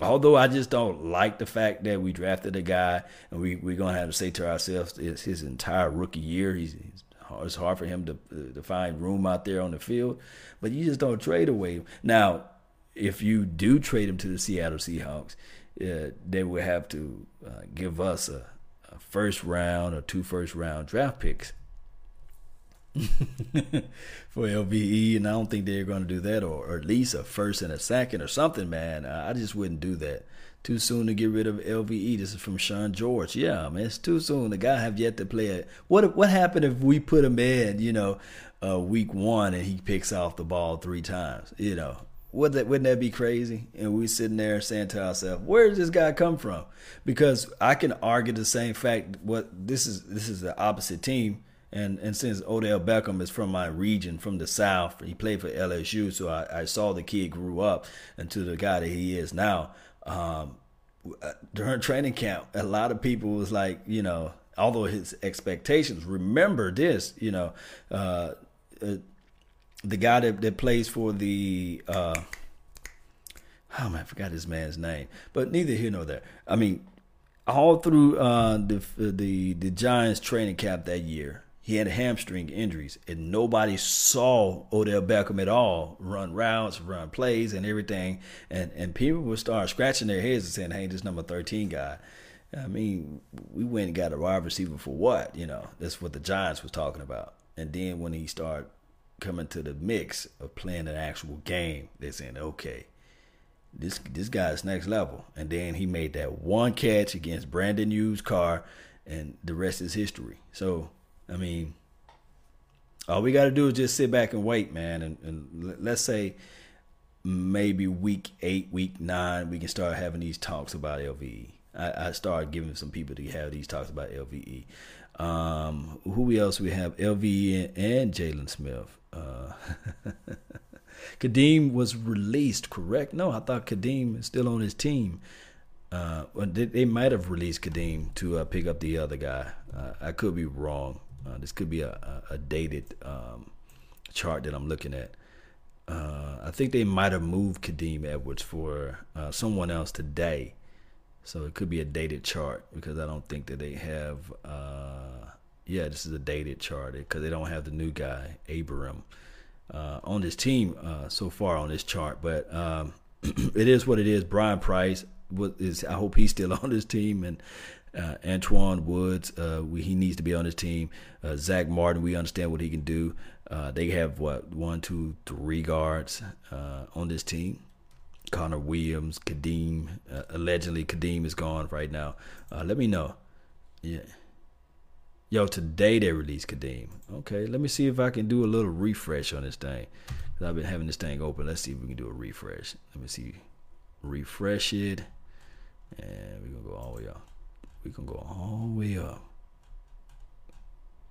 although I just don't like the fact that we drafted a guy and we, we're going to have to say to ourselves it's his entire rookie year. He's, he's, it's hard for him to, to find room out there on the field, but you just don't trade away. Now, if you do trade him to the Seattle Seahawks, uh, they would have to uh, give us a, a, first round or two first round draft picks for LVE, and I don't think they're going to do that, or, or, at least a first and a second or something, man. I just wouldn't do that. Too soon to get rid of LVE. This is from Sean George. Yeah, man, it's too soon. The guy have yet to play it. What what happened if we put him in, you know, uh, week one and he picks off the ball three times? You know, would that wouldn't that be crazy? And we sitting there saying to ourselves, where does this guy come from? Because I can argue the same fact. What this is this is the opposite team. And and since Odell Beckham is from my region, from the South, he played for LSU, so I, I saw the kid grew up into the guy that he is now um, during training camp, a lot of people was like, you know, although his expectations, remember this, you know, uh, uh, the guy that, that plays for the, uh, oh man, I forgot his man's name, but neither here nor there. I mean, all through uh, the the the Giants training camp that year, he had hamstring injuries, and nobody saw Odell Beckham at all run routes, run plays, and everything. And and people would start scratching their heads and saying, "Hey, this number thirteen guy." I mean, we went and got a wide receiver for what? You know, that's what the Giants was talking about. And then when he started coming to the mix of playing an actual game, they're saying, "Okay, this this guy's next level." And then he made that one catch against Brandon Hughes' car, and the rest is history. So I mean, all we got to do is just sit back and wait, man. And, and let's say maybe week eight, week nine, we can start having these talks about LVE. I, I started giving some people to have these talks about LVE. Um, who else we have? LVE and, and Jaylon Smith. Uh, Kadeem was released, correct? No, I thought Kadeem is still on his team. Uh, they, they might have released Kadeem to uh, pick up the other guy. Uh, I could be wrong. Uh, this could be a, a, dated um, chart that I'm looking at. Uh, I think they might have moved Kadeem Edwards for uh, someone else today. So it could be a dated chart because I don't think that they have. Uh, yeah, this is a dated chart because they don't have the new guy, Ibraheim, uh, on this team uh, so far on this chart. But um, it is what it is. Brian Price is. I hope he's still on this team and uh, Antwaun Woods, uh, we, he needs to be on his team. Uh, Zack Martin, we understand what he can do. Uh, they have what one, two, three guards uh, on this team. Connor Williams, Kadeem. Uh, allegedly, Kadeem is gone right now. let me know. Yeah. Yo, today they released Kadeem. Okay, let me see if I can do a little refresh on this thing. Cause I've been having this thing open. Let's see if we can do a refresh. Let me see. Refresh it. And we're to go all the way up we can go all the way up.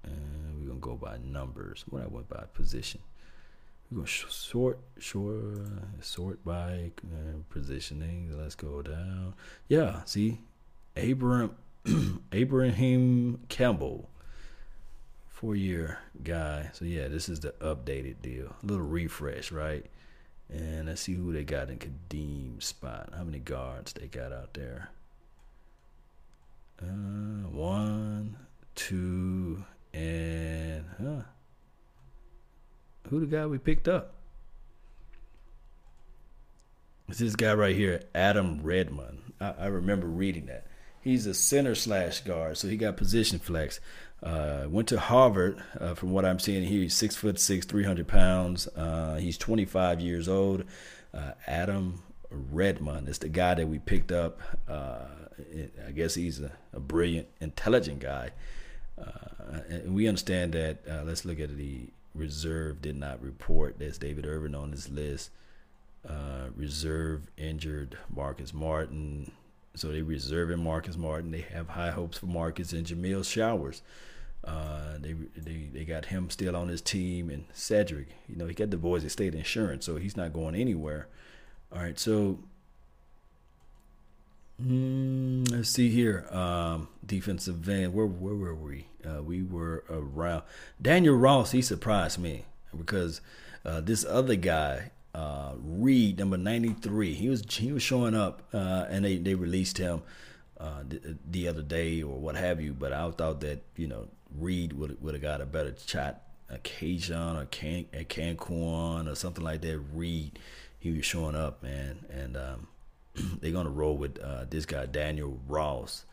And we're gonna go by numbers. What I went by position. We're gonna sort, sort, sort by uh, positioning. Let's go down. Yeah, see, Ibraheim, Ibraheim Campbell, four year guy. So yeah, this is the updated deal. A little refresh, right? And let's see who they got in Kadeem spot. How many guards they got out there? Uh, one, two, and huh? Who the guy we picked up? It's this guy right here, Adam Redmond. I, I remember reading that. He's a center slash guard, so he got position flex. Uh, went to Harvard. Uh, from what I'm seeing here, he's six foot six, 300 pounds. Uh, he's 25 years old. Uh, Adam Redmond is the guy that we picked up. I guess he's a, a brilliant, intelligent guy. Uh, and we understand that. Uh, let's look at the reserve did not report. There's David Irving on this list. Uh, reserve injured Marcus Martin. So they reserving Marcus Martin. They have high hopes for Marcus and Jameill Showers. Uh, they they they got him still on his team and Cedric. You know he got the boys Boise State insurance, so he's not going anywhere. All right, so mm, let's see here. Um, defensive end. Where where were we? Uh, we were around Daniel Ross. He surprised me because uh, this other guy, uh, Reed, number ninety three. He was he was showing up, uh, and they they released him uh, the, the, other day or what have you. But I thought that you know Reed would would have got a better shot. A Cajun or Can, a Cancun or something like that. Reed he was showing up, man, and um, they're gonna roll with uh, this guy Daniel Ross.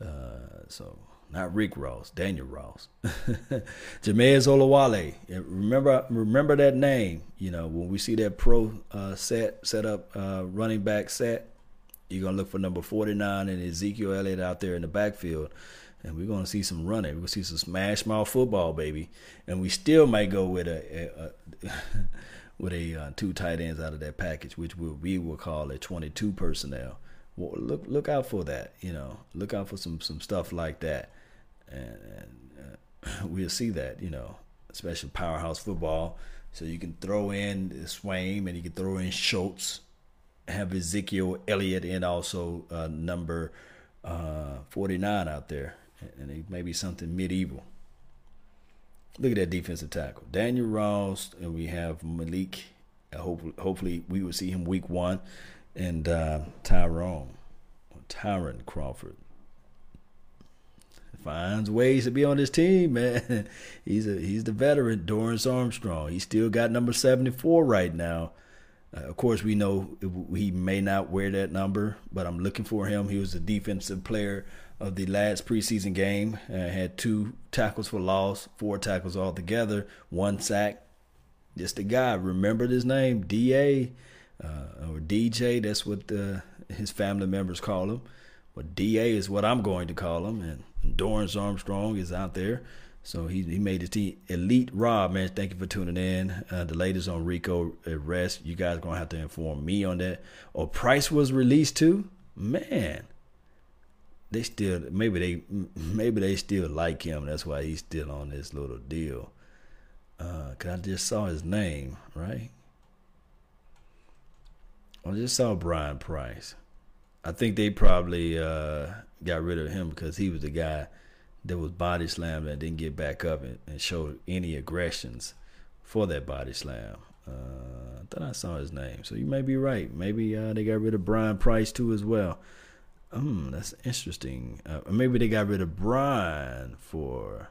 Uh, so not Rick Ross, Daniel Ross, Jamize Olawale. Remember, remember that name. You know, when we see that pro uh, set set up uh, running back set, you're gonna look for number 49 and Ezekiel Elliott out there in the backfield, and we're gonna see some running. We're gonna see some smash mouth football, baby, and we still might go with a, a, a with a uh, two tight ends out of that package, which we, we will call a 22 personnel. Well, look look out for that. You know, look out for some some stuff like that, and, and uh, we'll see that. You know, especially powerhouse football. So you can throw in Swaim and you can throw in Schultz, have Ezekiel Elliott and also uh, number uh, 49 out there, and it may be something medieval. Look at that defensive tackle, Daniel Ross, and we have Maliek. Hopefully, hopefully we will see him week one, and uh, Tyrone, Tyron Crawford finds ways to be on this team, man. He's a he's the veteran, Dorance Armstrong. He still got number seventy four right now. Uh, of course, we know he may not wear that number, but I'm looking for him. He was a defensive player of the last preseason game. Uh, had two tackles for loss, four tackles altogether, one sack. Just a guy. Remember his name, Da uh, or DJ. That's what the, his family members call him. But Da is what I'm going to call him. And Dorance Armstrong is out there. So he he made the team. Elite Rob, man, thank you for tuning in. Uh, the latest on Rico arrest. You guys gonna have to inform me on that. Or Price was released too. Man, they still maybe they maybe they still like him. That's why he's still on this little deal. Uh, cause I just saw his name right. I just saw Brian Price. I think they probably uh, got rid of him because he was the guy that was body slammed and didn't get back up and, and showed any aggressions for that body slam. Uh, I thought I saw his name, so you may be right. Maybe uh, they got rid of Brian Price too as well. Hmm, that's interesting. Uh, maybe they got rid of Brian for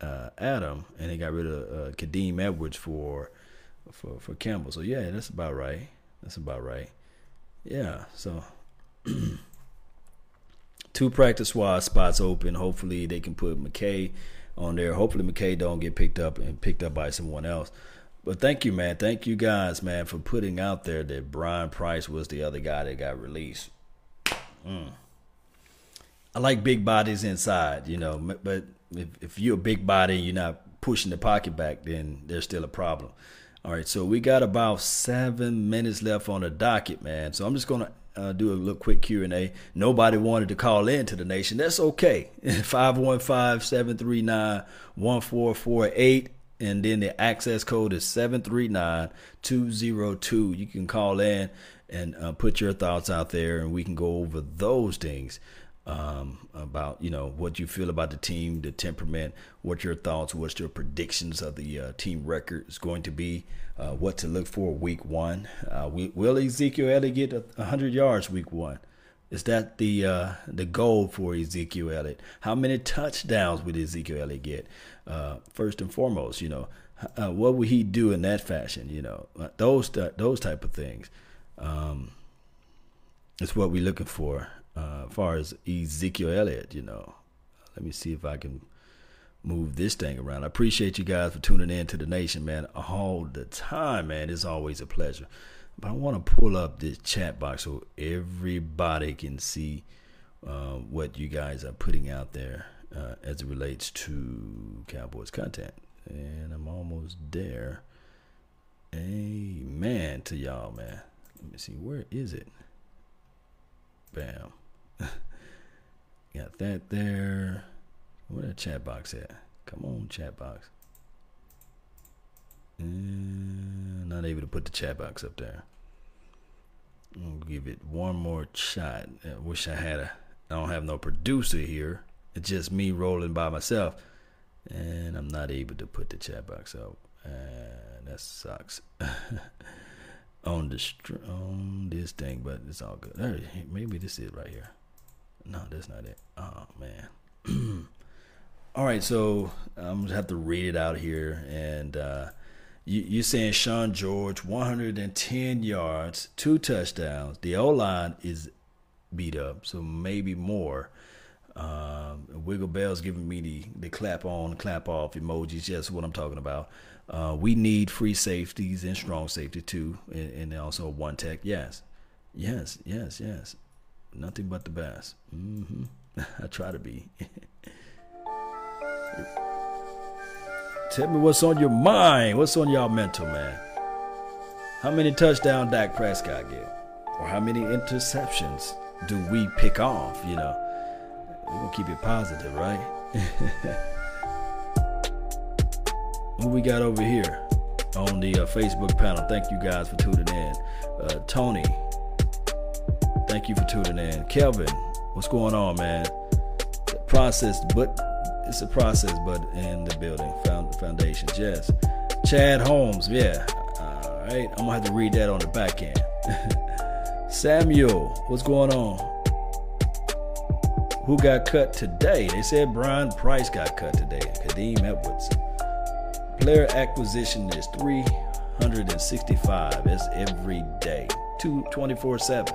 uh, Adam, and they got rid of uh, Kadeem Edwards for for for Campbell. So yeah, that's about right. That's about right. Yeah. So two practice squad spots open. Hopefully they can put McKay on there. Hopefully McKay don't get picked up and picked up by someone else. But thank you, man. Thank you guys, man, for putting out there that Brian Price was the other guy that got released. Mm. I like big bodies inside, you know, but if, if you're a big body and you're not pushing the pocket back, then there's still a problem. All right, so we got about seven minutes left on the docket, man. So I'm just gonna uh, do a little quick Q&A. Nobody wanted to call in to the nation. That's okay. 515-739-1448 and then the access code is 739-202. You can call in and uh, put your thoughts out there and we can go over those things um, about you know what you feel about the team, the temperament, what your thoughts, what's your predictions of the uh, team record is going to be, uh, what to look for week one. Uh, we, will Ezekiel Elliott get hundred yards week one? Is that the uh, the goal for Ezekiel Elliott? How many touchdowns would Ezekiel Elliott get? Uh, first and foremost, you know, uh, what would he do in that fashion? You know, those those type of things. Um, it's what we're looking for uh, as far as Ezekiel Elliott, you know. Let me see if I can move this thing around. I appreciate you guys for tuning in to the nation, man, all the time, man. It's always a pleasure. But I want to pull up this chat box so everybody can see uh, what you guys are putting out there uh, as it relates to Cowboys content. And I'm almost there. Amen to y'all, man. Let me see. Where is it? Bam. Got that there. Where that chat box at? Come on, chat box. And not able to put the chat box up there. I'll give it one more shot. I wish I had a. I don't have no producer here. It's just me rolling by myself, and I'm not able to put the chat box up. And that sucks. on the on this thing, but it's all good. Maybe this is right here. No, that's not it. Oh man. All right, so I'm gonna have to read it out here, and uh, You, are saying Sean George, 110 yards, two touchdowns. The O line is beat up, so maybe more. Um, Wiggle Bell's giving me the, the clap on, clap off emojis. Yes, what I'm talking about. Uh, we need free safeties and strong safety too, and, and also one tech. Yes, yes, yes, yes. Nothing but the best. Mm-hmm. I try to be. Tell me what's on your mind. What's on y'all mental, man? How many touchdowns Dak Prescott get? Or how many interceptions do we pick off? You know, we're to keep it positive, right? Who we got over here on the uh, Facebook panel? Thank you guys for tuning in. Uh, Tony, thank you for tuning in. Kelvin, what's going on, man? The process, but it's a process, but in the building found foundations. Yes, Chad Holmes. Yeah. All right, I'm gonna have to read that on the back end. Samuel, what's going on? Who got cut today? They said Brian Price got cut today. Kadeem Edwards. Player acquisition is 365. That's every day. Two, 24 7.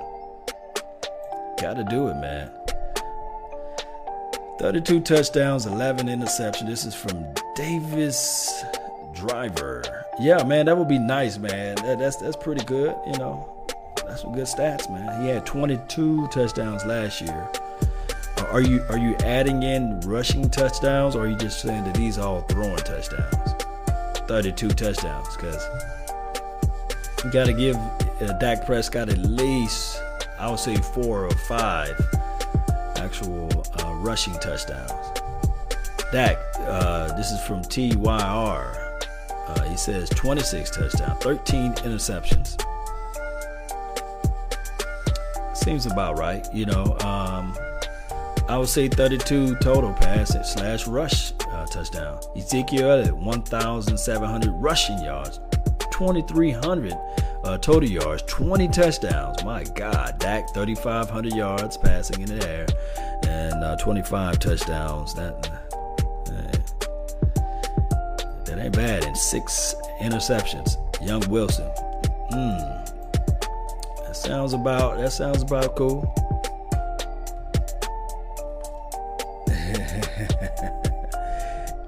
Gotta do it, man. 32 touchdowns, 11 interceptions. This is from Davis Driver. Yeah, man, that would be nice, man. That, that's that's pretty good. You know, that's some good stats, man. He had 22 touchdowns last year. Are you are you adding in rushing touchdowns, or are you just saying that these are all throwing touchdowns? 32 touchdowns, because you got to give uh, Dak Prescott at least, I would say, four or five actual uh, rushing touchdowns. Dak, uh, this is from TYR. Uh, he says 26 touchdowns, 13 interceptions. Seems about right, you know. Um, I would say 32 total passing slash rush uh, touchdown. Ezekiel Elliott 1,700 rushing yards, 2,300 uh, total yards, 20 touchdowns. My God, Dak 3,500 yards passing in the air, and uh, 25 touchdowns. That that ain't bad. And six interceptions. Young Wilson. Hmm. That sounds about. That sounds about cool.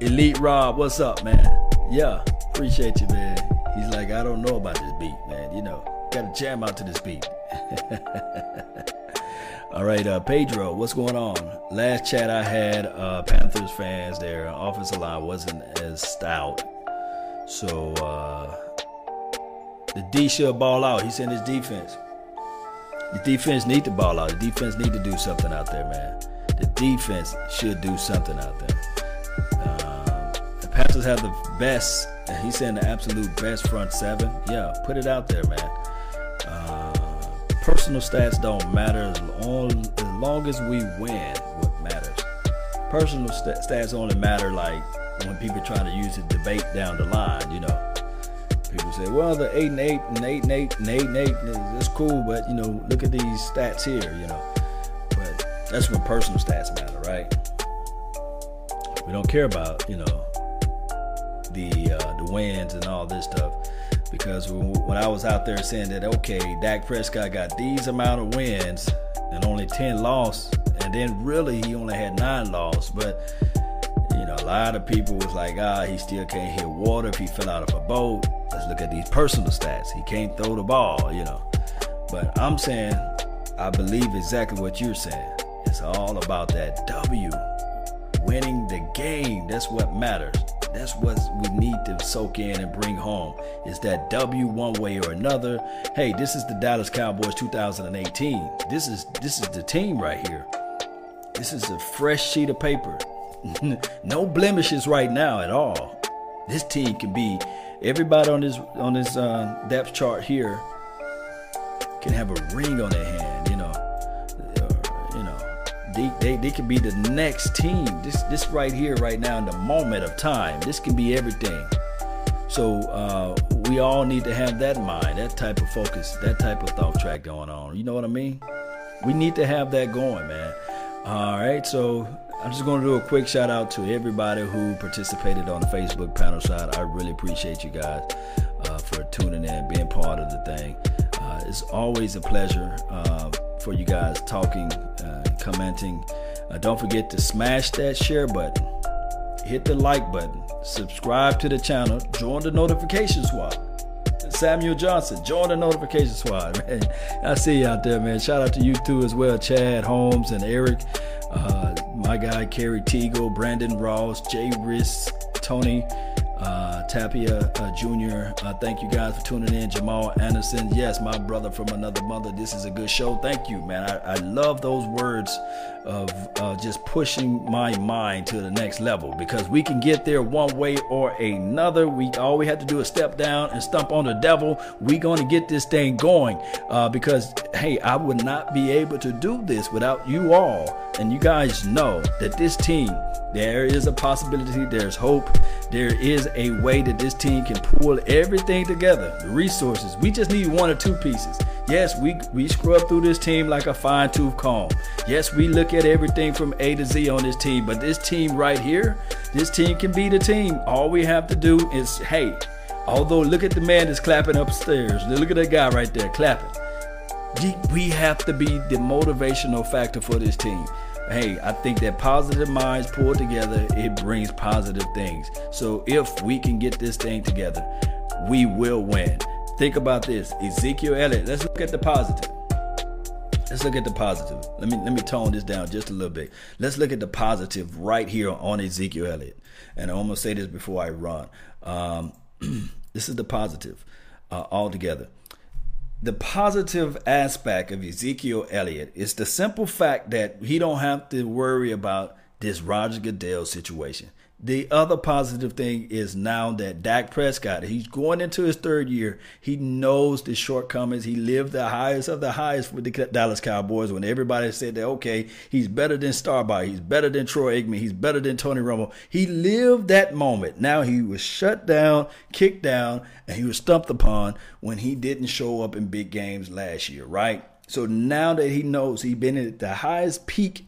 Elite Rob, what's up, man? Yeah, appreciate you, man. He's like, I don't know about this beat, man. You know, gotta jam out to this beat. All right, uh, Pedro, what's going on? Last chat I had, uh, Panthers fans, their offensive line wasn't as stout. So uh, the D should ball out. He's in his defense. The defense need to ball out. The defense need to do something out there, man. The defense should do something out there. The Panthers have the best and he's saying the absolute best front seven. Yeah, put it out there, man. Uh, personal stats don't matter as long, as long as we win. What matters? Personal st- stats only matter like when people try to use a debate down the line. You know, people say, "Well, the eight and eight and eight and eight and eight and eight is cool," but you know, look at these stats here. You know, but that's when personal stats matter, right? We don't care about you know the uh, the wins and all this stuff. Because when I was out there saying that, okay, Dak Prescott got these amount of wins and only 10 loss, and then really he only had nine loss. But you know, a lot of people was like, ah, he still can't hit water if he fell out of a boat. Let's look at these personal stats. He can't throw the ball, you know. But I'm saying, I believe exactly what you're saying. It's all about that W, winning the game. That's what matters. That's what we need to soak in and bring home. Is that W one way or another? Hey, this is the Dallas Cowboys 2018. This is this is the team right here. This is a fresh sheet of paper. no blemishes right now at all. This team can be everybody on this on this uh, depth chart here can have a ring on their hand. They, they, they could be the next team. This this right here, right now, in the moment of time. This can be everything. So uh, we all need to have that mind, that type of focus, that type of thought track going on. You know what I mean? We need to have that going, man. All right, so I'm just going to do a quick shout out to everybody who participated on the Facebook panel side. I really appreciate you guys uh, for tuning in, being part of the thing. Uh, it's always a pleasure uh, for you guys talking, uh, commenting. Uh, don't forget to smash that share button, hit the like button, subscribe to the channel, join the notification squad. Samuel Johnson, join the notification squad, man. I see you out there, man. Shout out to you too as well, Chad Holmes and Eric, uh, my guy Kerry Teagle, Brandon Ross, Jay Riss, Tony uh, Tapia uh, Jr. Uh, thank you guys for tuning in. Jamal Anderson, yes, my brother from another mother. This is a good show. Thank you, man. I, I love those words of uh, just pushing my mind to the next level because we can get there one way or another. We all we have to do is step down and stump on the devil. We going to get this thing going uh, because hey, I would not be able to do this without you all, and you guys know that this team. There is a possibility, there's hope, there is a way that this team can pull everything together. The resources, we just need one or two pieces. Yes, we, we scrub through this team like a fine tooth comb. Yes, we look at everything from A to Z on this team, but this team right here, this team can be the team. All we have to do is, hey, although look at the man that's clapping upstairs. Look at that guy right there clapping. We have to be the motivational factor for this team hey, I think that positive minds pulled together, it brings positive things. So if we can get this thing together, we will win. Think about this. Ezekiel Elliott. Let's look at the positive. Let's look at the positive. Let me let me tone this down just a little bit. Let's look at the positive right here on Ezekiel Elliott. And I almost say this before I run. Um, this is the positive uh, altogether. The positive aspect of Ezekiel Elliott is the simple fact that he don't have to worry about this Roger Goodell situation. The other positive thing is now that Dak Prescott, he's going into his third year. He knows the shortcomings. He lived the highest of the highest with the Dallas Cowboys when everybody said that, okay, he's better than Staubach. He's better than Troy Aikman. He's better than Tony Romo. He lived that moment. Now he was shut down, kicked down, and he was stumped upon when he didn't show up in big games last year, right? So now that he knows he's been at the highest peak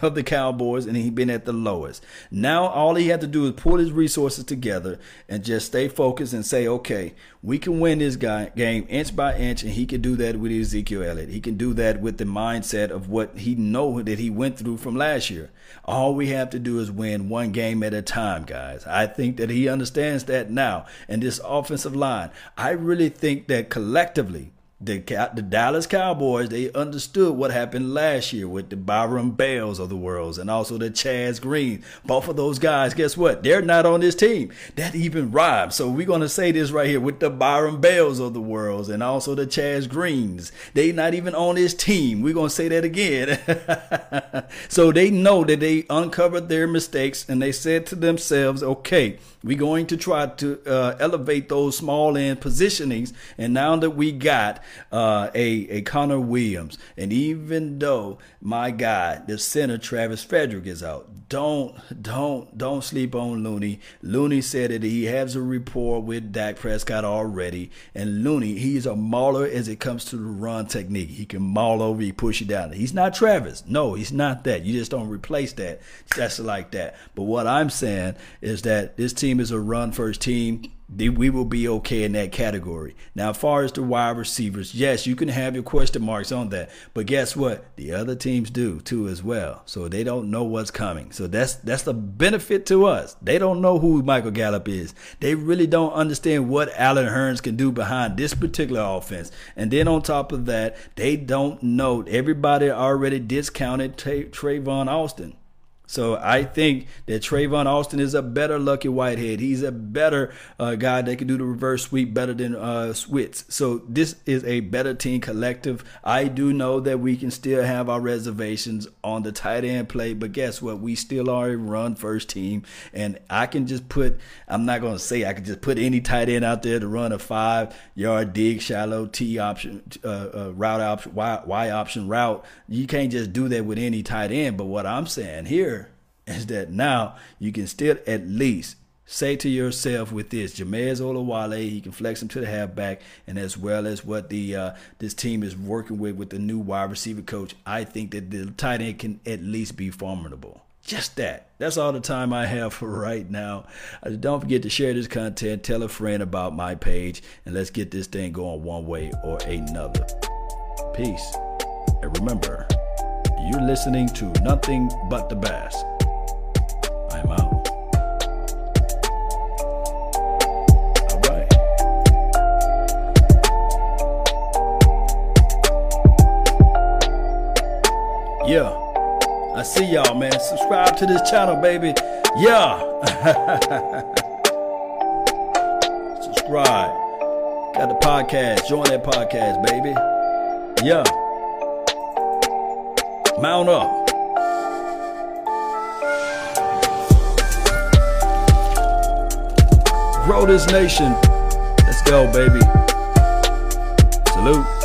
of the Cowboys and he'd been at the lowest. Now all he had to do is pull his resources together and just stay focused and say, okay, we can win this guy, game inch by inch, and he can do that with Ezekiel Elliott. He can do that with the mindset of what he know that he went through from last year. All we have to do is win one game at a time, guys. I think that he understands that now. And this offensive line, I really think that collectively the the Dallas Cowboys they understood what happened last year with the Byron Bells of the worlds and also the Chaz Green. Both of those guys, guess what? They're not on this team. That even rhymes. So we're gonna say this right here with the Byron Bells of the worlds and also the Chaz Greens. They not even on this team. We're gonna say that again. so they know that they uncovered their mistakes and they said to themselves, okay, we're going to try to uh, elevate those small end positionings. And now that we got uh, a, a Connor Williams, and even though my guy, the center Travis Frederick is out, don't don't don't sleep on Looney. Looney said that he has a rapport with Dak Prescott already, and Looney he's a mauler as it comes to the run technique. He can maul over, he push you down. He's not Travis. No, he's not that. You just don't replace that just like that. But what I'm saying is that this team is a run first team we will be okay in that category. Now, as far as the wide receivers, yes, you can have your question marks on that, but guess what? The other teams do too as well. So they don't know what's coming. So that's that's the benefit to us. They don't know who Michael Gallup is. They really don't understand what Allen Hurns can do behind this particular offense. And then on top of that, they don't know. Everybody already discounted Tavon Austin. So I think that Tavon Austin is a better Lucky Whitehead. He's a better uh, guy that can do the reverse sweep better than uh, Switz. So this is a better team collective. I do know that we can still have our reservations on the tight end play, but guess what? We still are a run first team, and I can just put. I'm not going to say I can just put any tight end out there to run a five yard dig, shallow T option, uh, uh, route option, y, y option route. You can't just do that with any tight end. But what I'm saying here is that now you can still at least say to yourself with this Jamize Olawale, he can flex him to the halfback, and as well as what the uh, this team is working with with the new wide receiver coach, I think that the tight end can at least be formidable. Just that. That's all the time I have for right now. Uh, don't forget to share this content, tell a friend about my page, and let's get this thing going one way or another. Peace. And remember, you're listening to nothing but the best. I'm out. Yeah. I see y'all, man. Subscribe to this channel, baby. Yeah. Subscribe. Got the podcast. Join that podcast, baby. Yeah. Mount up. Grow this nation. Let's go, baby. Salute.